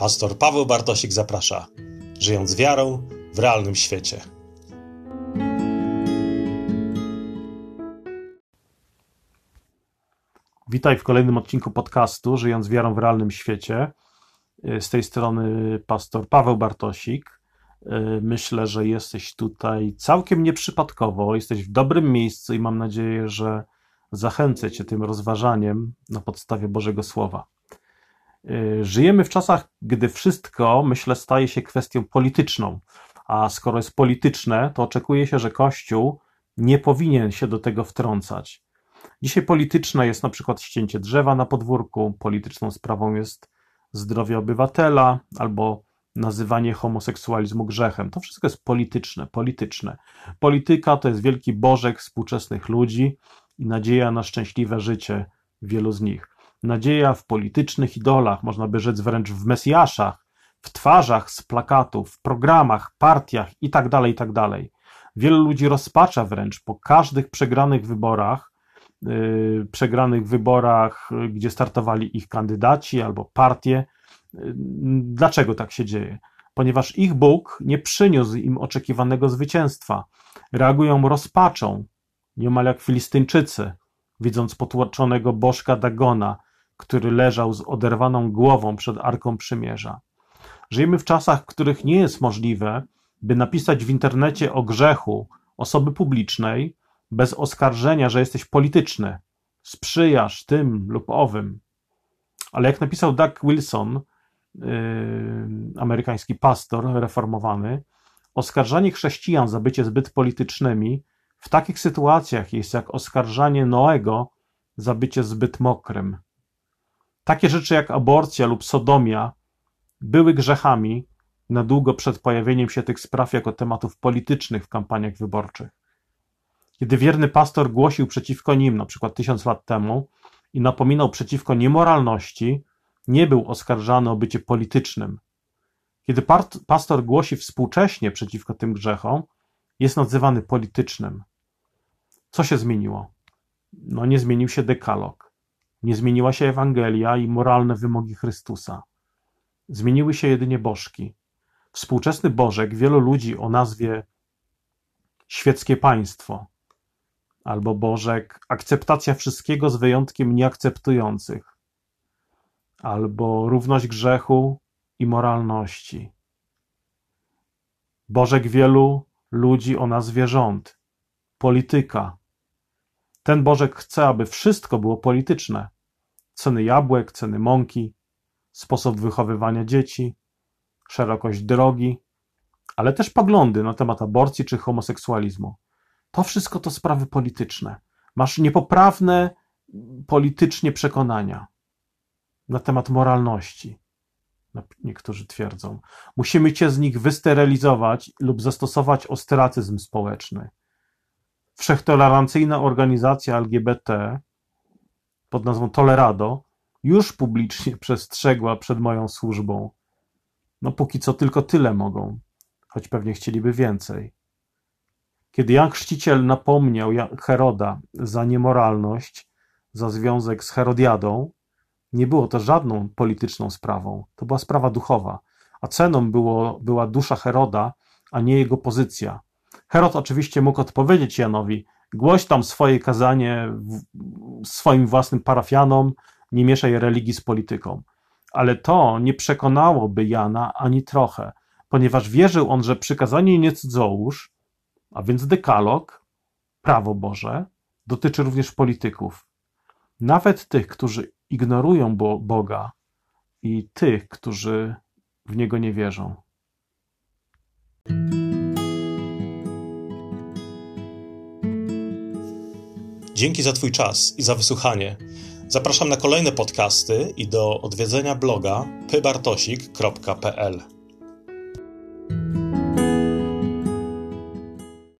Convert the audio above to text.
Pastor Paweł Bartosik zaprasza, żyjąc wiarą w realnym świecie. Witaj w kolejnym odcinku podcastu Żyjąc wiarą w realnym świecie. Z tej strony pastor Paweł Bartosik. Myślę, że jesteś tutaj całkiem nieprzypadkowo, jesteś w dobrym miejscu i mam nadzieję, że zachęcę Cię tym rozważaniem na podstawie Bożego Słowa. Y, żyjemy w czasach, gdy wszystko, myślę, staje się kwestią polityczną, a skoro jest polityczne, to oczekuje się, że Kościół nie powinien się do tego wtrącać. Dzisiaj polityczne jest na przykład ścięcie drzewa na podwórku, polityczną sprawą jest zdrowie obywatela albo nazywanie homoseksualizmu grzechem. To wszystko jest polityczne, polityczne. Polityka to jest wielki bożek współczesnych ludzi i nadzieja na szczęśliwe życie wielu z nich. Nadzieja w politycznych idolach, można by rzec wręcz w mesjaszach, w twarzach z plakatów, w programach, partiach itd., tak itd. Tak Wielu ludzi rozpacza wręcz po każdych przegranych wyborach, yy, przegranych wyborach, gdzie startowali ich kandydaci albo partie. Yy, dlaczego tak się dzieje? Ponieważ ich Bóg nie przyniósł im oczekiwanego zwycięstwa. Reagują rozpaczą, niemal jak Filistyńczycy, widząc potłoczonego bożka Dagona, który leżał z oderwaną głową przed Arką Przymierza. Żyjemy w czasach, w których nie jest możliwe, by napisać w internecie o grzechu osoby publicznej bez oskarżenia, że jesteś polityczny, sprzyjasz tym lub owym. Ale jak napisał Doug Wilson, yy, amerykański pastor reformowany, oskarżanie chrześcijan za bycie zbyt politycznymi w takich sytuacjach jest jak oskarżanie Noego za bycie zbyt mokrym. Takie rzeczy jak aborcja lub sodomia były grzechami na długo przed pojawieniem się tych spraw jako tematów politycznych w kampaniach wyborczych. Kiedy wierny pastor głosił przeciwko nim, na przykład tysiąc lat temu, i napominał przeciwko niemoralności, nie był oskarżany o bycie politycznym. Kiedy pastor głosi współcześnie przeciwko tym grzechom, jest nazywany politycznym. Co się zmieniło? No, nie zmienił się dekalog. Nie zmieniła się Ewangelia i moralne wymogi Chrystusa. Zmieniły się jedynie bożki. Współczesny bożek wielu ludzi o nazwie świeckie państwo albo bożek akceptacja wszystkiego z wyjątkiem nieakceptujących albo równość grzechu i moralności. Bożek wielu ludzi o nazwie rząd, polityka, ten Bożek chce, aby wszystko było polityczne. Ceny jabłek, ceny mąki, sposób wychowywania dzieci, szerokość drogi, ale też poglądy na temat aborcji czy homoseksualizmu. To wszystko to sprawy polityczne. Masz niepoprawne politycznie przekonania na temat moralności. Niektórzy twierdzą. Musimy cię z nich wysterylizować lub zastosować ostracyzm społeczny wszechtolerancyjna organizacja LGBT pod nazwą Tolerado już publicznie przestrzegła przed moją służbą. No póki co tylko tyle mogą, choć pewnie chcieliby więcej. Kiedy Jan Chrzciciel napomniał Heroda za niemoralność, za związek z Herodiadą, nie było to żadną polityczną sprawą, to była sprawa duchowa, a ceną było, była dusza Heroda, a nie jego pozycja, Herod oczywiście mógł odpowiedzieć Janowi: głoś tam swoje kazanie swoim własnym parafianom, nie mieszaj religii z polityką. Ale to nie przekonałoby Jana ani trochę, ponieważ wierzył on, że przykazanie nie cudzołóż, a więc dekalog, prawo Boże, dotyczy również polityków. Nawet tych, którzy ignorują Boga i tych, którzy w Niego nie wierzą. Dzięki za Twój czas i za wysłuchanie. Zapraszam na kolejne podcasty i do odwiedzenia bloga pybartosik.pl.